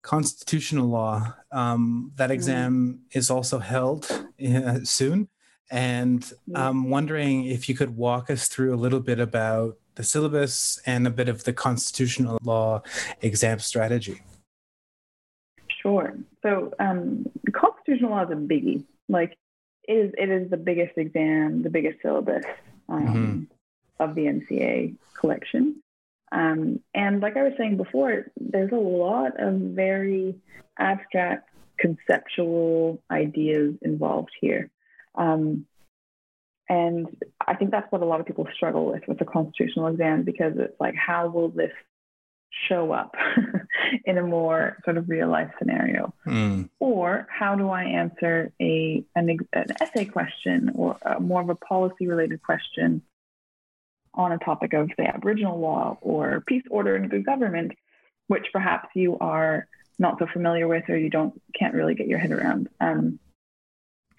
constitutional law. Um, that mm-hmm. exam mm. is also held uh, soon, and I'm wondering if you could walk us through a little bit about the syllabus and a bit of the constitutional law exam strategy. Sure. So um, constitutional law is a biggie. Like it is, it is the biggest exam, the biggest syllabus um, mm-hmm. of the NCA collection. Um, and like I was saying before, there's a lot of very abstract conceptual ideas involved here. Um, and I think that's what a lot of people struggle with with the constitutional exam because it's like, how will this show up in a more sort of real life scenario? Mm. Or how do I answer a an, an essay question or a, more of a policy related question on a topic of, say, Aboriginal law or peace, order, and good government, which perhaps you are not so familiar with or you don't can't really get your head around. Um,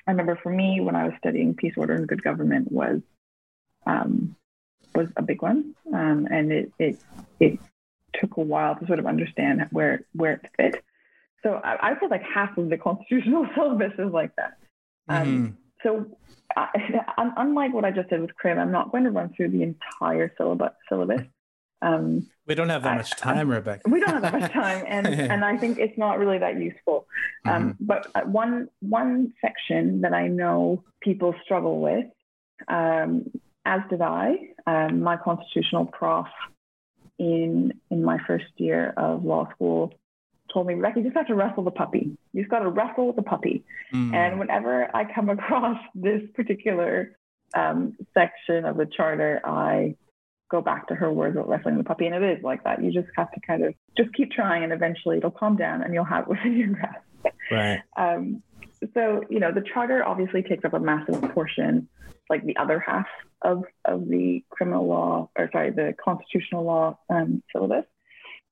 I remember for me when I was studying peace, order, and good government was um, was a big one, um, and it, it it took a while to sort of understand where where it fit. So I, I feel like half of the constitutional syllabus is like that. Um, mm-hmm. So I, unlike what I just said with Crim, I'm not going to run through the entire syllabus. syllabus. Um, we don't have that much time, I, Rebecca. we don't have that much time, and and I think it's not really that useful. Um, mm-hmm. But uh, one one section that I know people struggle with, um, as did I, um, my constitutional prof in in my first year of law school told me, Rebecca, you just have to wrestle the puppy. You just got to wrestle the puppy. Mm. And whenever I come across this particular um, section of the charter, I go back to her words about wrestling the puppy. And it is like that. You just have to kind of just keep trying and eventually it'll calm down and you'll have it within your grasp. Right. Um, so, you know, the charter obviously takes up a massive portion, like the other half of, of the criminal law, or sorry, the constitutional law um, syllabus.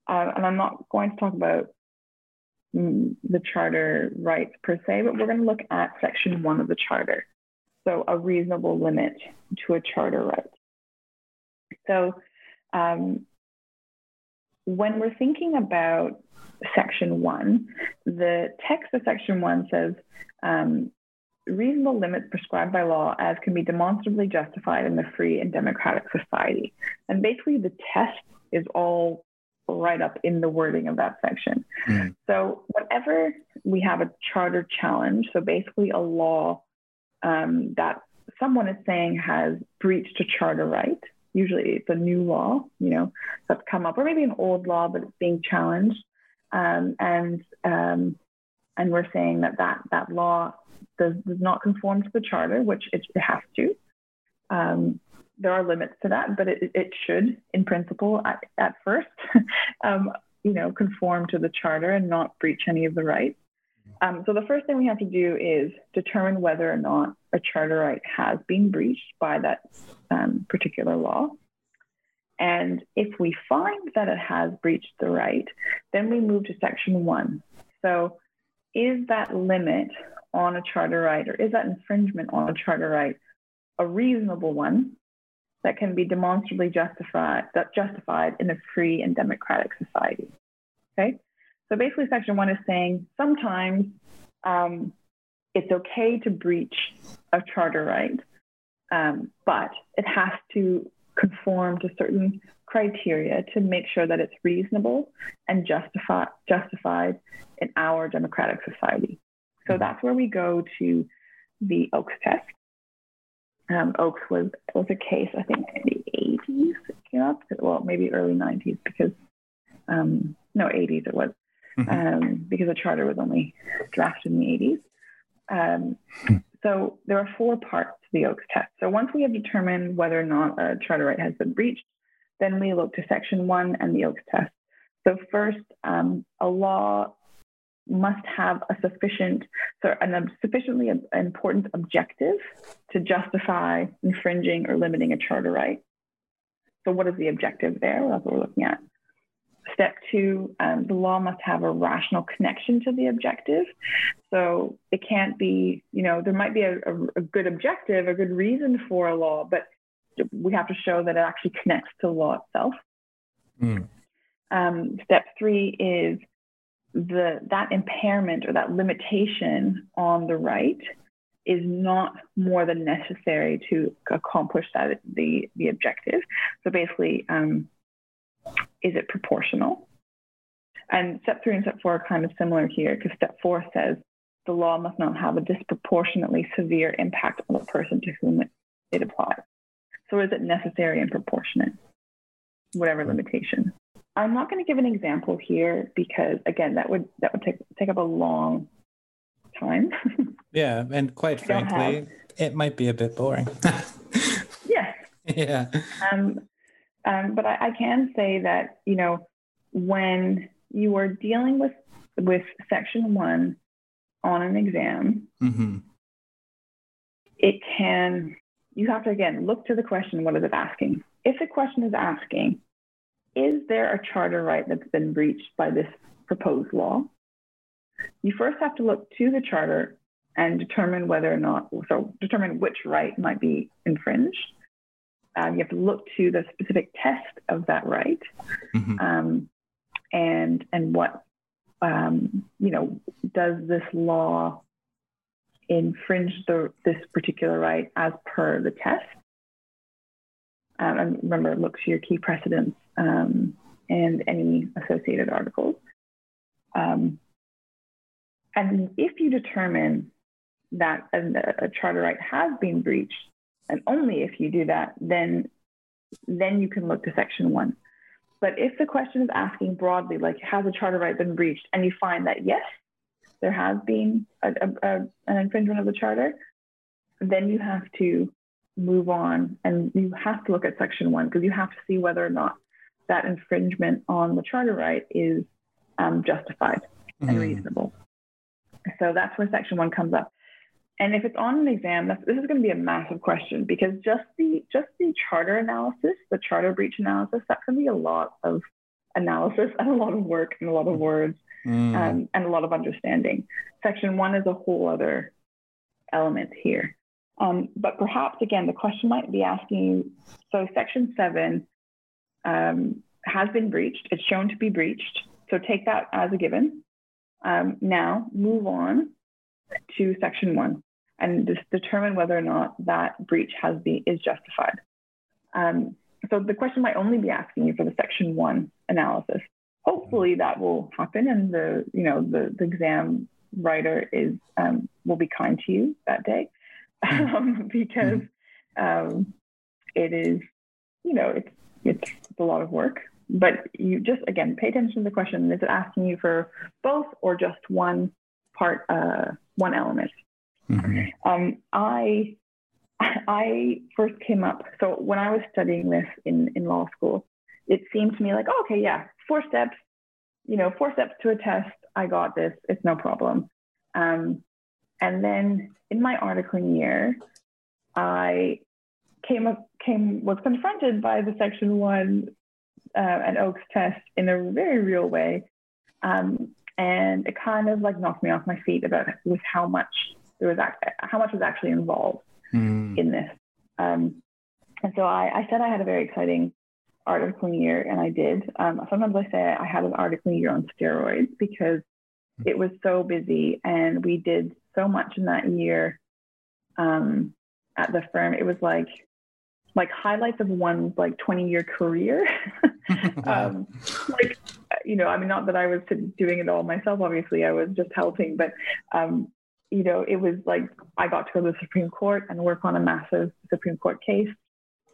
Uh, and I'm not going to talk about mm, the charter rights per se, but we're going to look at section one of the charter. So, a reasonable limit to a charter right. So, um, when we're thinking about section one, the text of section one says um, reasonable limits prescribed by law as can be demonstrably justified in a free and democratic society. And basically, the test is all right up in the wording of that section. Mm. So, whenever we have a charter challenge, so basically a law um, that someone is saying has breached a charter right, usually it's a new law, you know, that's come up, or maybe an old law, but it's being challenged. Um, and um, and we're saying that that, that law does, does not conform to the charter, which it, it has to. Um, there are limits to that, but it, it should, in principle, at, at first, um, you know, conform to the charter and not breach any of the rights. Um, so the first thing we have to do is determine whether or not a charter right has been breached by that um, particular law. And if we find that it has breached the right, then we move to section one. So is that limit on a charter right or is that infringement on a charter right a reasonable one that can be demonstrably justified, that justified in a free and democratic society? Okay. So basically, section one is saying sometimes um, it's okay to breach a charter right, um, but it has to conform to certain criteria to make sure that it's reasonable and justify, justified in our democratic society. So mm-hmm. that's where we go to the Oakes test. um, Oakes was was a case I think in the 80s it came up. Well, maybe early 90s because um, no 80s it was mm-hmm. um, because the charter was only drafted in the 80s. Um, hmm. so there are four parts to the Oakes test. So once we have determined whether or not a charter right has been breached, then we look to section one and the Oakes test. So first, um, a law must have a sufficient, so an sufficiently important objective to justify infringing or limiting a charter right. So what is the objective there? That's what we're looking at. Step two, um, the law must have a rational connection to the objective. So it can't be, you know, there might be a, a, a good objective, a good reason for a law, but we have to show that it actually connects to the law itself. Mm. Um, step three is the that impairment or that limitation on the right is not more than necessary to accomplish that the the objective. So basically, um, is it proportional? And step three and step four are kind of similar here because step four says the law must not have a disproportionately severe impact on the person to whom it, it applies. So is it necessary and proportionate? Whatever limitation. I'm not going to give an example here because again, that would that would take take up a long time. yeah, and quite frankly, it might be a bit boring. yes. Yeah. Um, um, but I, I can say that you know when you are dealing with with section one on an exam, mm-hmm. it can you have to again look to the question what is it asking if the question is asking is there a charter right that's been breached by this proposed law? You first have to look to the charter and determine whether or not, so determine which right might be infringed. Um, you have to look to the specific test of that right, mm-hmm. um, and and what um, you know does this law infringe the, this particular right as per the test? Um, and remember, look to your key precedents um, and any associated articles. Um, and if you determine that a, a, charter right has been breached, and only if you do that, then then you can look to section one. But if the question is asking broadly, like has a charter right been breached, and you find that yes, there has been a, a, an infringement of the charter, then you have to move on and you have to look at section one because you have to see whether or not that infringement on the charter right is um, justified mm. and mm-hmm. reasonable. So that's where section one comes up. And if it's on an exam, this is going to be a massive question because just the just the charter analysis, the charter breach analysis, that's going to be a lot of analysis and a lot of work and a lot of words mm. um, and a lot of understanding. Section one is a whole other element here. Um, but perhaps again, the question might be asking. So section seven um, has been breached. It's shown to be breached. So take that as a given. Um, now move on to section one and just determine whether or not that breach has been is justified. Um, so the question might only be asking you for the section one analysis. Hopefully that will happen, and the you know the, the exam writer is um, will be kind to you that day um, because um, it is you know it's it's a lot of work. But you just again pay attention to the question: Is it asking you for both or just one part, uh, one element? Mm-hmm. Um, I I first came up. So when I was studying this in in law school, it seemed to me like, oh, okay, yeah, four steps. You know, four steps to a test. I got this. It's no problem. Um, and then in my articling year, I came up, came was confronted by the Section One uh, and Oakes test in a very real way, um, and it kind of like knocked me off my feet about with how much there was how much was actually involved mm. in this. Um, and so I, I, said I had a very exciting articling year, and I did. Um, sometimes I say I had an articling year on steroids because hmm. it was so busy, and we did so much in that year um, at the firm. It was like like highlights of one's like 20 year career. um, like, you know, I mean, not that I was doing it all myself, obviously, I was just helping, but um, you know, it was like I got to go to the Supreme Court and work on a massive Supreme Court case.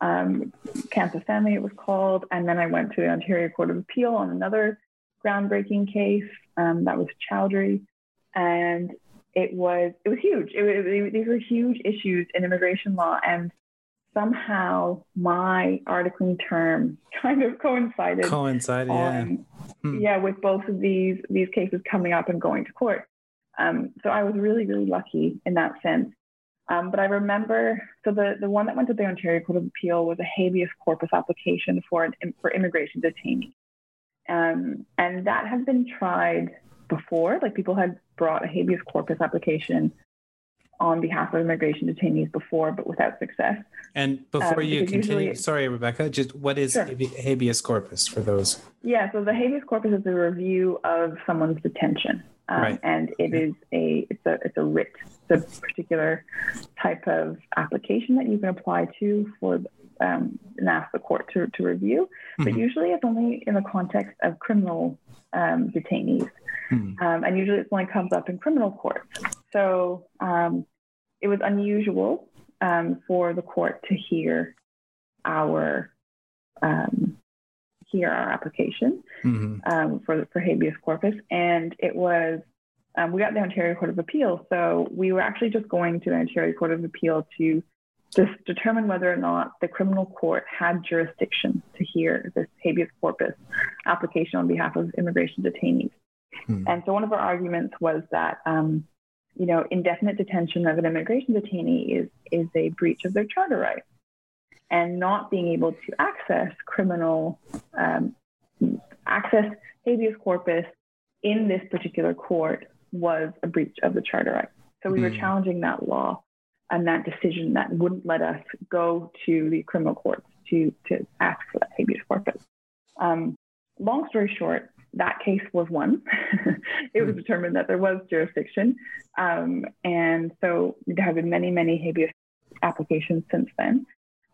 Um, Kanthasamy, it was called. And then I went to the Ontario Court of Appeal on another groundbreaking case. Um, that was Chaudhary. And it was it was huge. It, it, it, these were huge issues in immigration law, and somehow my articling term kind of coincided. Coincided, yeah. Hmm. Yeah, with both of these these cases coming up and going to court. Um, so I was really really lucky in that sense. Um, but I remember, so the, the one that went to the Ontario Court of Appeal was a habeas corpus application for an for immigration detainees, um, and that had been tried before. Like people had brought a habeas corpus application on behalf of immigration detainees before, but without success. And before um, you continue, sorry, Rebecca, just what is sure. habeas corpus for those? Yeah, so the habeas corpus is a review of someone's detention. Um, right. And it is a it's a it's a writ. It's a particular type of application that you can apply to for um, and ask the court to, to review. Mm-hmm. But usually it's only in the context of criminal um, detainees. Mm-hmm. Um, and usually it only comes up in criminal courts. So um, it was unusual um, for the court to hear our um, hear our application mm-hmm. um, for for habeas corpus, and it was um, we got the Ontario Court of Appeal, so we were actually just going to the Ontario Court of Appeal to just determine whether or not the criminal court had jurisdiction to hear this habeas corpus application on behalf of immigration detainees. Hmm. And so one of our arguments was that, um, you know, indefinite detention of an immigration detainee is, is a breach of their charter rights. And not being able to access criminal, um, access habeas corpus in this particular court was a breach of the charter rights. So we were hmm. challenging that law and that decision that wouldn't let us go to the criminal courts to, to ask for that habeas corpus. Um, long story short, that case was won. it was hmm. determined that there was jurisdiction. Um, and so there have been many, many habeas applications since then.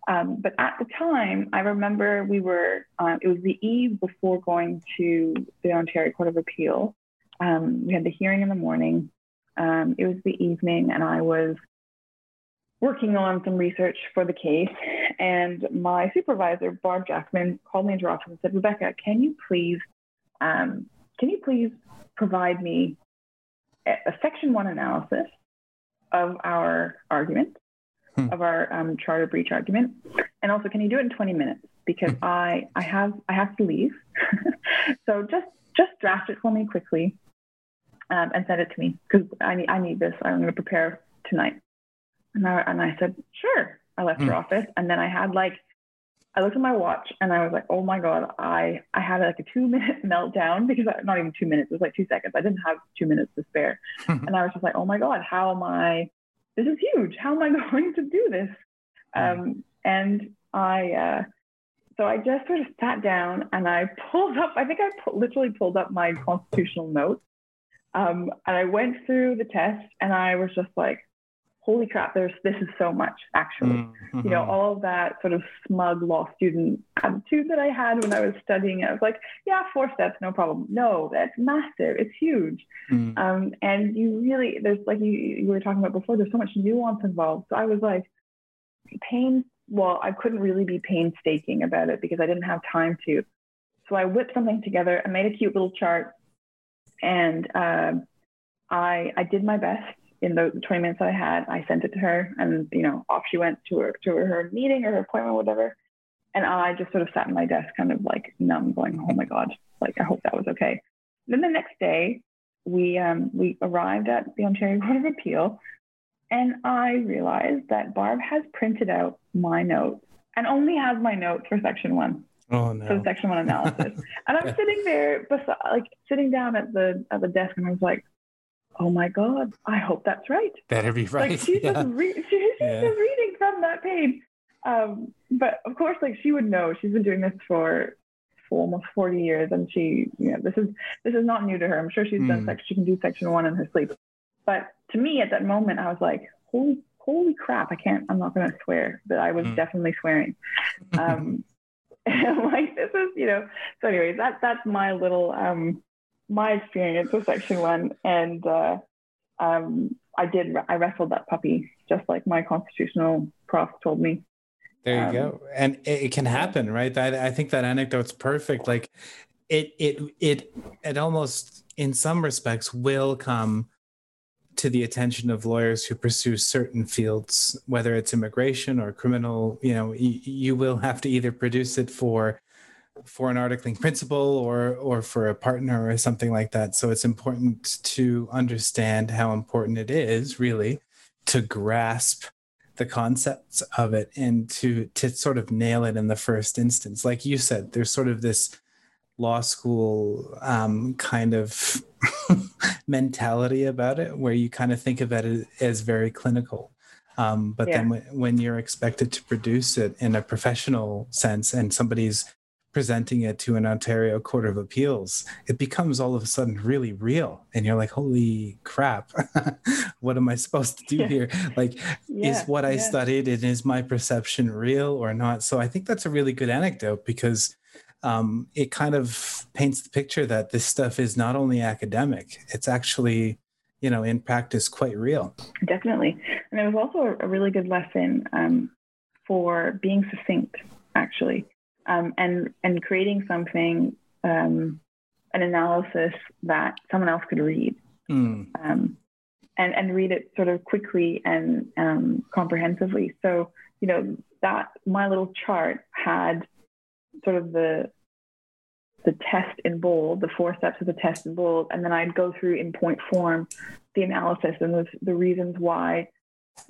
Um, but at the time, I remember we were, uh, it was the eve before going to the Ontario Court of Appeal. Um, we had the hearing in the morning. Um, it was the evening, and I was working on some research for the case. And my supervisor, Barb Jackman, called me into her office and said, Rebecca, can you please um, can you please provide me a, a, section one analysis of our argument, hmm. of our um, charter breach argument, and also can you do it in 20 minutes because hmm. I I have I have to leave, so just just draft it for me quickly um, and send it to me because I need I need this. I'm going to prepare tonight. And I, and I said, sure. I left hmm. her office, and then I had like I looked at my watch and I was like, oh my God, I, I had like a two minute meltdown because I, not even two minutes, it was like two seconds. I didn't have two minutes to spare. and I was just like, oh my God, how am I, this is huge. How am I going to do this? Hmm. Um, and I, uh, so I just sort of sat down and I pulled up, I think I pu- literally pulled up my constitutional notes. Um, and I went through the test and I was just like, holy crap, there's this is so much actually. Mm-hmm. You know, all of that sort of smug law student attitude that I had when I was studying. I was like, yeah, four steps, no problem. No, that's massive. It's huge. Mm-hmm. Um, and you really, there's like you, you were talking about before, there's so much nuance involved. So I was like, pain. Well, I couldn't really be painstaking about it because I didn't have time to. So I whipped something together. I made a cute little chart, and uh, I I did my best in the 20 minutes that I had, I sent it to her and, you know, off she went to her, to her meeting or her appointment, whatever. And I just sort of sat in my desk, kind of like numb, going, oh my God, like, I hope that was okay. Then the next day, we, um, we arrived at the Ontario Court of Appeal and I realized that Barb has printed out my notes and only has my notes for section one. Oh no. For section one analysis. and I'm sitting there beside, like sitting down at the at the desk and I was like, oh my God, I hope that's right. Better be right. Like she's, yeah. just, re- she's, she's yeah. just reading from that page. Um, but of course, like she would know. She's been doing this for, for almost 40 years, and she, you know, this is this is not new to her. I'm sure she's mm. done hmm. section. She can do section one in her sleep. But to me, at that moment, I was like, holy holy crap! I can't. I'm not going to swear, but I was mm. definitely swearing. Um, like this is, you know. So, anyways, that that's my little um my experience with Section One, and uh, um, I did. I wrestled that puppy just like my constitutional prof told me. There you um, go, and it, it, can happen, right? That I think that anecdote's perfect. Like, it it it it almost, in some respects, will come to the attention of lawyers who pursue certain fields, whether it's immigration or criminal. You know, you, you will have to either produce it for for an articling principal or or for a partner or something like that. So it's important to understand how important it is really to grasp the concepts of it and to to sort of nail it in the first instance. Like you said, there's sort of this law school um, kind of mentality about it where you kind of think of it as very clinical. Um, but yeah. then when, when you're expected to produce it in a professional sense and somebody's presenting it to an Ontario Court of Appeals, it becomes all of a sudden really real. And you're like, holy crap, what am I supposed to do yeah. here? Like, yeah, is what I yeah. studied and is my perception real or not? So I think that's a really good anecdote because um, it kind of paints the picture that this stuff is not only academic, it's actually you know in practice quite real definitely and it was also a really good lesson um, for being succinct actually um, and and creating something um, an analysis that someone else could read mm. um, and and read it sort of quickly and um, comprehensively so you know that my little chart had sort of the the test in bold, the four steps of the test in bold, and then I'd go through in point form the analysis and the, the reasons why,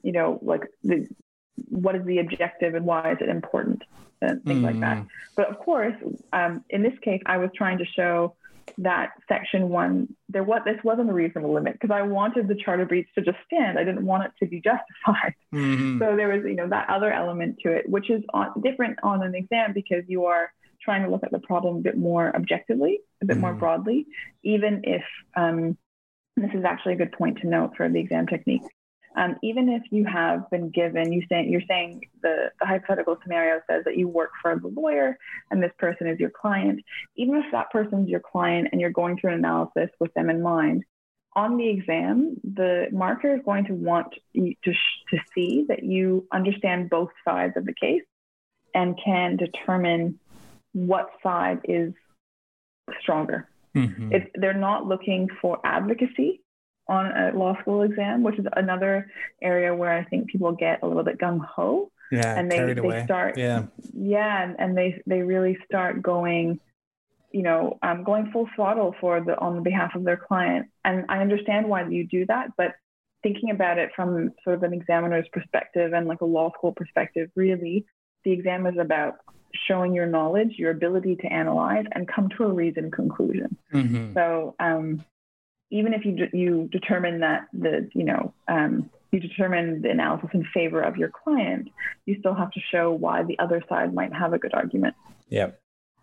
you know, like the, what is the objective and why is it important and things mm. like that. Mm. But of course, um, in this case, I was trying to show that section one, there was this wasn't a reasonable limit because I wanted the charter breach to just stand. I didn't want it to be justified. Mm-hmm. So there was, you know, that other element to it, which is on, different on an exam because you are trying to look at the problem a bit more objectively, a bit mm-hmm. more broadly, even if um, this is actually a good point to note for the exam technique um, even if you have been given, you say, you're saying the, the hypothetical scenario says that you work for the lawyer and this person is your client, even if that person's your client and you're going through an analysis with them in mind, on the exam, the marker is going to want you to, to see that you understand both sides of the case and can determine what side is stronger. Mm-hmm. If they're not looking for advocacy, on a law school exam, which is another area where I think people get a little bit gung ho. Yeah, and they, they away. start yeah yeah and they they really start going you know um, going full throttle for the on behalf of their client and i understand why you do that but thinking about it from sort of an examiner's perspective and like a law school perspective really the exam is about showing your knowledge your ability to analyze and come to a reasoned conclusion mm-hmm. so um, even if you you determine that the you know um, you determine the analysis in favor of your client, you still have to show why the other side might have a good argument. Yeah,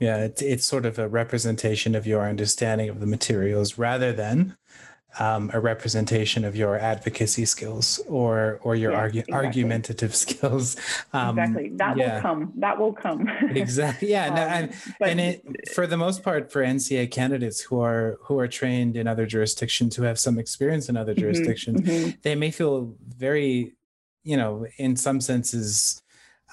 yeah, it's it's sort of a representation of your understanding of the materials rather than um, a representation of your advocacy skills or or your argu- exactly. argumentative skills. Um, exactly, that yeah. will come. That will come. exactly. Yeah, um, no, and but, and it for the most part for NCA candidates who are who are trained in other jurisdictions who have some experience in other mm-hmm, jurisdictions, mm-hmm. they may feel very, you know, in some senses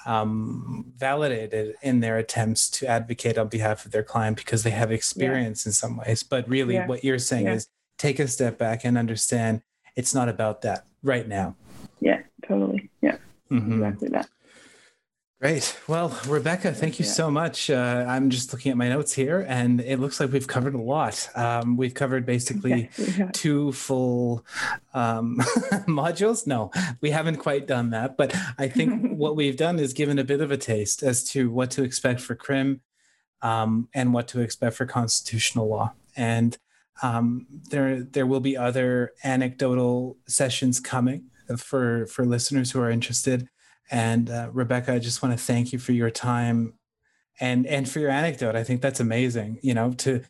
um, validated in their attempts to advocate on behalf of their client because they have experience yeah. in some ways. But really, what you're saying is take a step back and understand it's not about that right now. Yeah, totally. Yeah, mm-hmm. exactly that. Great. Well, Rebecca, thank you yeah. so much. Uh, I'm just looking at my notes here, and it looks like we've covered a lot. Um, we've covered basically yes, two full um, modules. No, we haven't quite done that, but I think what we've done is given a bit of a taste as to what to expect for CRIM um, and what to expect for constitutional law. And um, there, there will be other anecdotal sessions coming for for listeners who are interested. And uh, Rebecca, I just want to thank you for your time and and for your anecdote. I think that's amazing. You know, to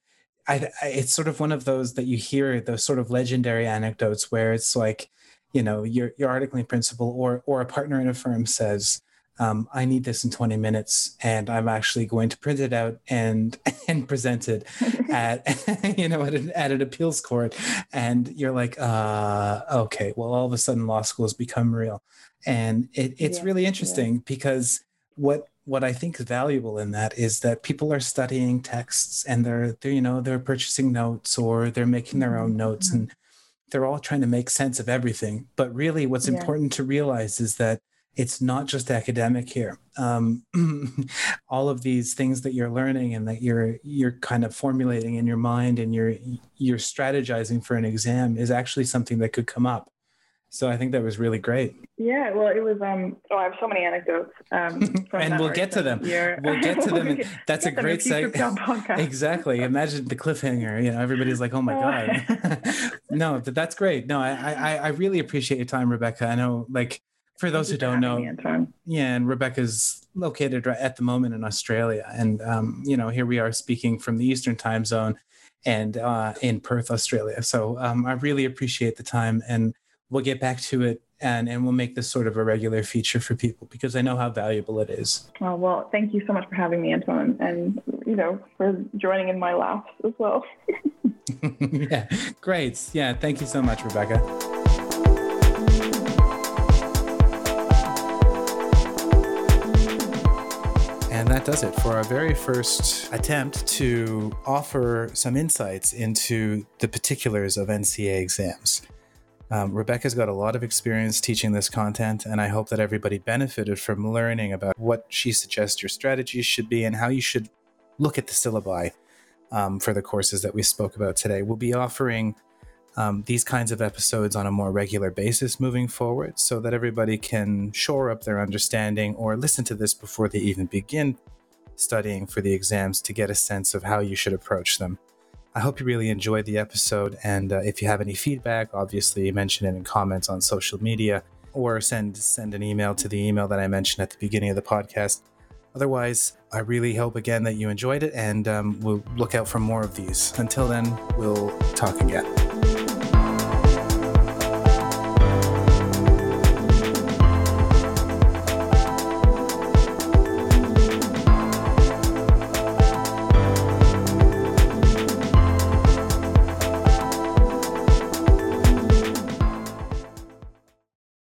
I, I, it's sort of one of those that you hear those sort of legendary anecdotes where it's like, you know, your your articling principal or or a partner in a firm says, um, I need this in 20 minutes and I'm actually going to print it out and and present it at you know at an, at an appeals court and you're like uh, okay well all of a sudden law school has become real and it, it's yeah, really interesting yeah. because what what I think is valuable in that is that people are studying texts and they're, they're you know they're purchasing notes or they're making their own notes mm-hmm. and they're all trying to make sense of everything but really what's yeah. important to realize is that it's not just academic here. Um, all of these things that you're learning and that you're you're kind of formulating in your mind and you're you're strategizing for an exam is actually something that could come up. So I think that was really great. Yeah, well, it was. Um, oh, I have so many anecdotes. Um, and we'll get to them. Year. We'll get to them. that's a great site. exactly. Imagine the cliffhanger. You know, everybody's like, "Oh my god." no, that's great. No, I, I I really appreciate your time, Rebecca. I know, like for those who don't know, yeah, and Rebecca's located right at the moment in Australia, and um, you know, here we are speaking from the Eastern Time Zone, and uh, in Perth, Australia. So um, I really appreciate the time, and we'll get back to it, and and we'll make this sort of a regular feature for people because I know how valuable it is. Oh, well, thank you so much for having me, Anton, and you know, for joining in my laughs as well. yeah, great. Yeah, thank you so much, Rebecca. That does it for our very first attempt to offer some insights into the particulars of NCA exams. Um, Rebecca's got a lot of experience teaching this content, and I hope that everybody benefited from learning about what she suggests your strategies should be and how you should look at the syllabi um, for the courses that we spoke about today. We'll be offering um, these kinds of episodes on a more regular basis moving forward so that everybody can shore up their understanding or listen to this before they even begin studying for the exams to get a sense of how you should approach them. I hope you really enjoyed the episode. And uh, if you have any feedback, obviously mention it in comments on social media or send send an email to the email that I mentioned at the beginning of the podcast. Otherwise, I really hope again that you enjoyed it and um, we'll look out for more of these. Until then, we'll talk again.